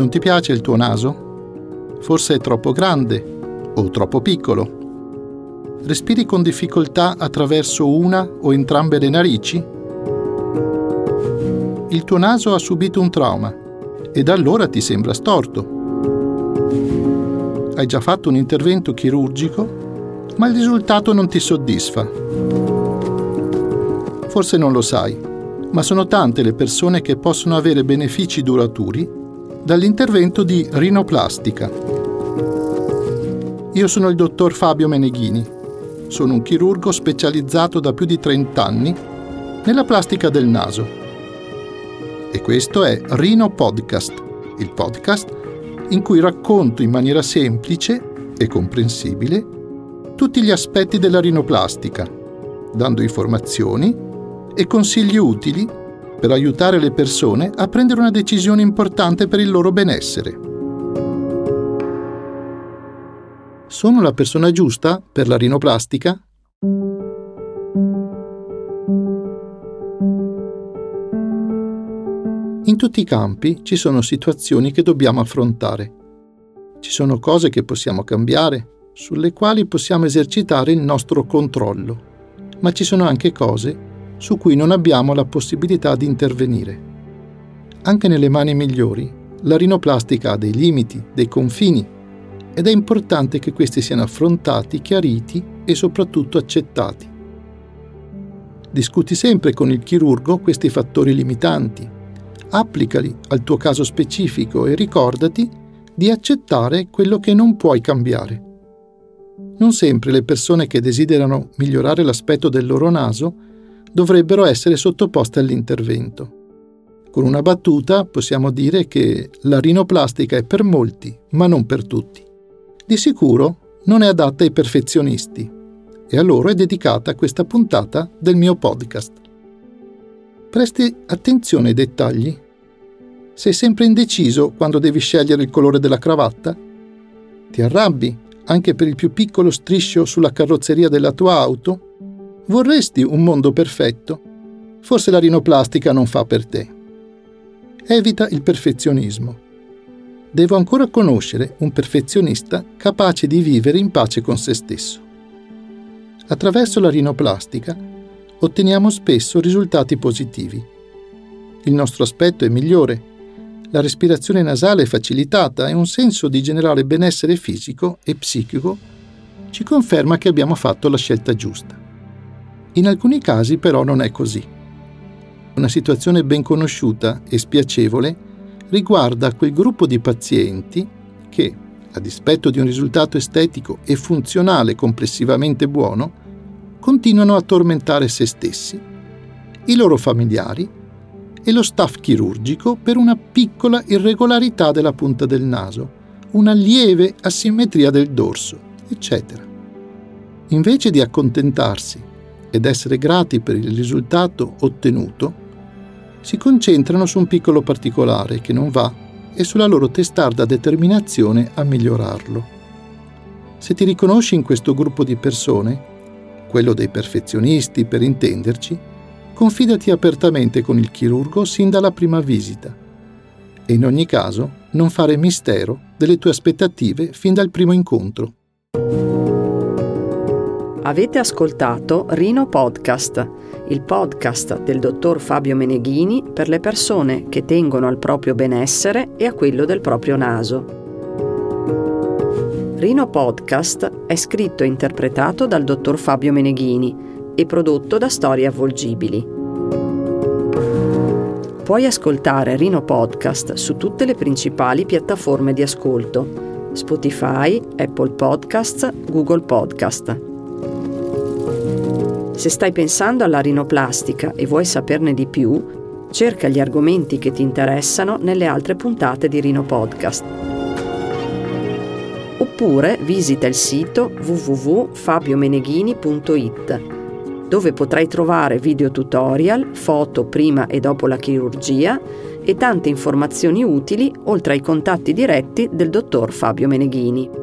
Non ti piace il tuo naso? Forse è troppo grande o troppo piccolo? Respiri con difficoltà attraverso una o entrambe le narici? Il tuo naso ha subito un trauma e da allora ti sembra storto. Hai già fatto un intervento chirurgico, ma il risultato non ti soddisfa. Forse non lo sai, ma sono tante le persone che possono avere benefici duraturi dall'intervento di rinoplastica. Io sono il dottor Fabio Meneghini. Sono un chirurgo specializzato da più di 30 anni nella plastica del naso. E questo è Rino Podcast, il podcast in cui racconto in maniera semplice e comprensibile tutti gli aspetti della rinoplastica, dando informazioni e consigli utili per aiutare le persone a prendere una decisione importante per il loro benessere. Sono la persona giusta per la rinoplastica? In tutti i campi ci sono situazioni che dobbiamo affrontare. Ci sono cose che possiamo cambiare, sulle quali possiamo esercitare il nostro controllo, ma ci sono anche cose su cui non abbiamo la possibilità di intervenire. Anche nelle mani migliori, la rinoplastica ha dei limiti, dei confini, ed è importante che questi siano affrontati, chiariti e soprattutto accettati. Discuti sempre con il chirurgo questi fattori limitanti, applicali al tuo caso specifico e ricordati di accettare quello che non puoi cambiare. Non sempre le persone che desiderano migliorare l'aspetto del loro naso dovrebbero essere sottoposte all'intervento. Con una battuta possiamo dire che la rinoplastica è per molti, ma non per tutti. Di sicuro non è adatta ai perfezionisti e a loro è dedicata questa puntata del mio podcast. Presti attenzione ai dettagli. Sei sempre indeciso quando devi scegliere il colore della cravatta? Ti arrabbi anche per il più piccolo striscio sulla carrozzeria della tua auto? Vorresti un mondo perfetto? Forse la rinoplastica non fa per te. Evita il perfezionismo. Devo ancora conoscere un perfezionista capace di vivere in pace con se stesso. Attraverso la rinoplastica otteniamo spesso risultati positivi. Il nostro aspetto è migliore, la respirazione nasale è facilitata e un senso di generale benessere fisico e psichico ci conferma che abbiamo fatto la scelta giusta. In alcuni casi però non è così. Una situazione ben conosciuta e spiacevole riguarda quel gruppo di pazienti che, a dispetto di un risultato estetico e funzionale complessivamente buono, continuano a tormentare se stessi, i loro familiari e lo staff chirurgico per una piccola irregolarità della punta del naso, una lieve asimmetria del dorso, eccetera. Invece di accontentarsi ed essere grati per il risultato ottenuto, si concentrano su un piccolo particolare che non va e sulla loro testarda determinazione a migliorarlo. Se ti riconosci in questo gruppo di persone, quello dei perfezionisti per intenderci, confidati apertamente con il chirurgo sin dalla prima visita e in ogni caso non fare mistero delle tue aspettative fin dal primo incontro. Avete ascoltato Rino Podcast, il podcast del dottor Fabio Meneghini per le persone che tengono al proprio benessere e a quello del proprio naso. Rino Podcast è scritto e interpretato dal dottor Fabio Meneghini e prodotto da Storie Avvolgibili. Puoi ascoltare Rino Podcast su tutte le principali piattaforme di ascolto. Spotify, Apple Podcasts, Google Podcast. Se stai pensando alla rinoplastica e vuoi saperne di più, cerca gli argomenti che ti interessano nelle altre puntate di Rino Podcast. Oppure visita il sito www.fabiomeneghini.it dove potrai trovare video tutorial, foto prima e dopo la chirurgia e tante informazioni utili oltre ai contatti diretti del dottor Fabio Meneghini.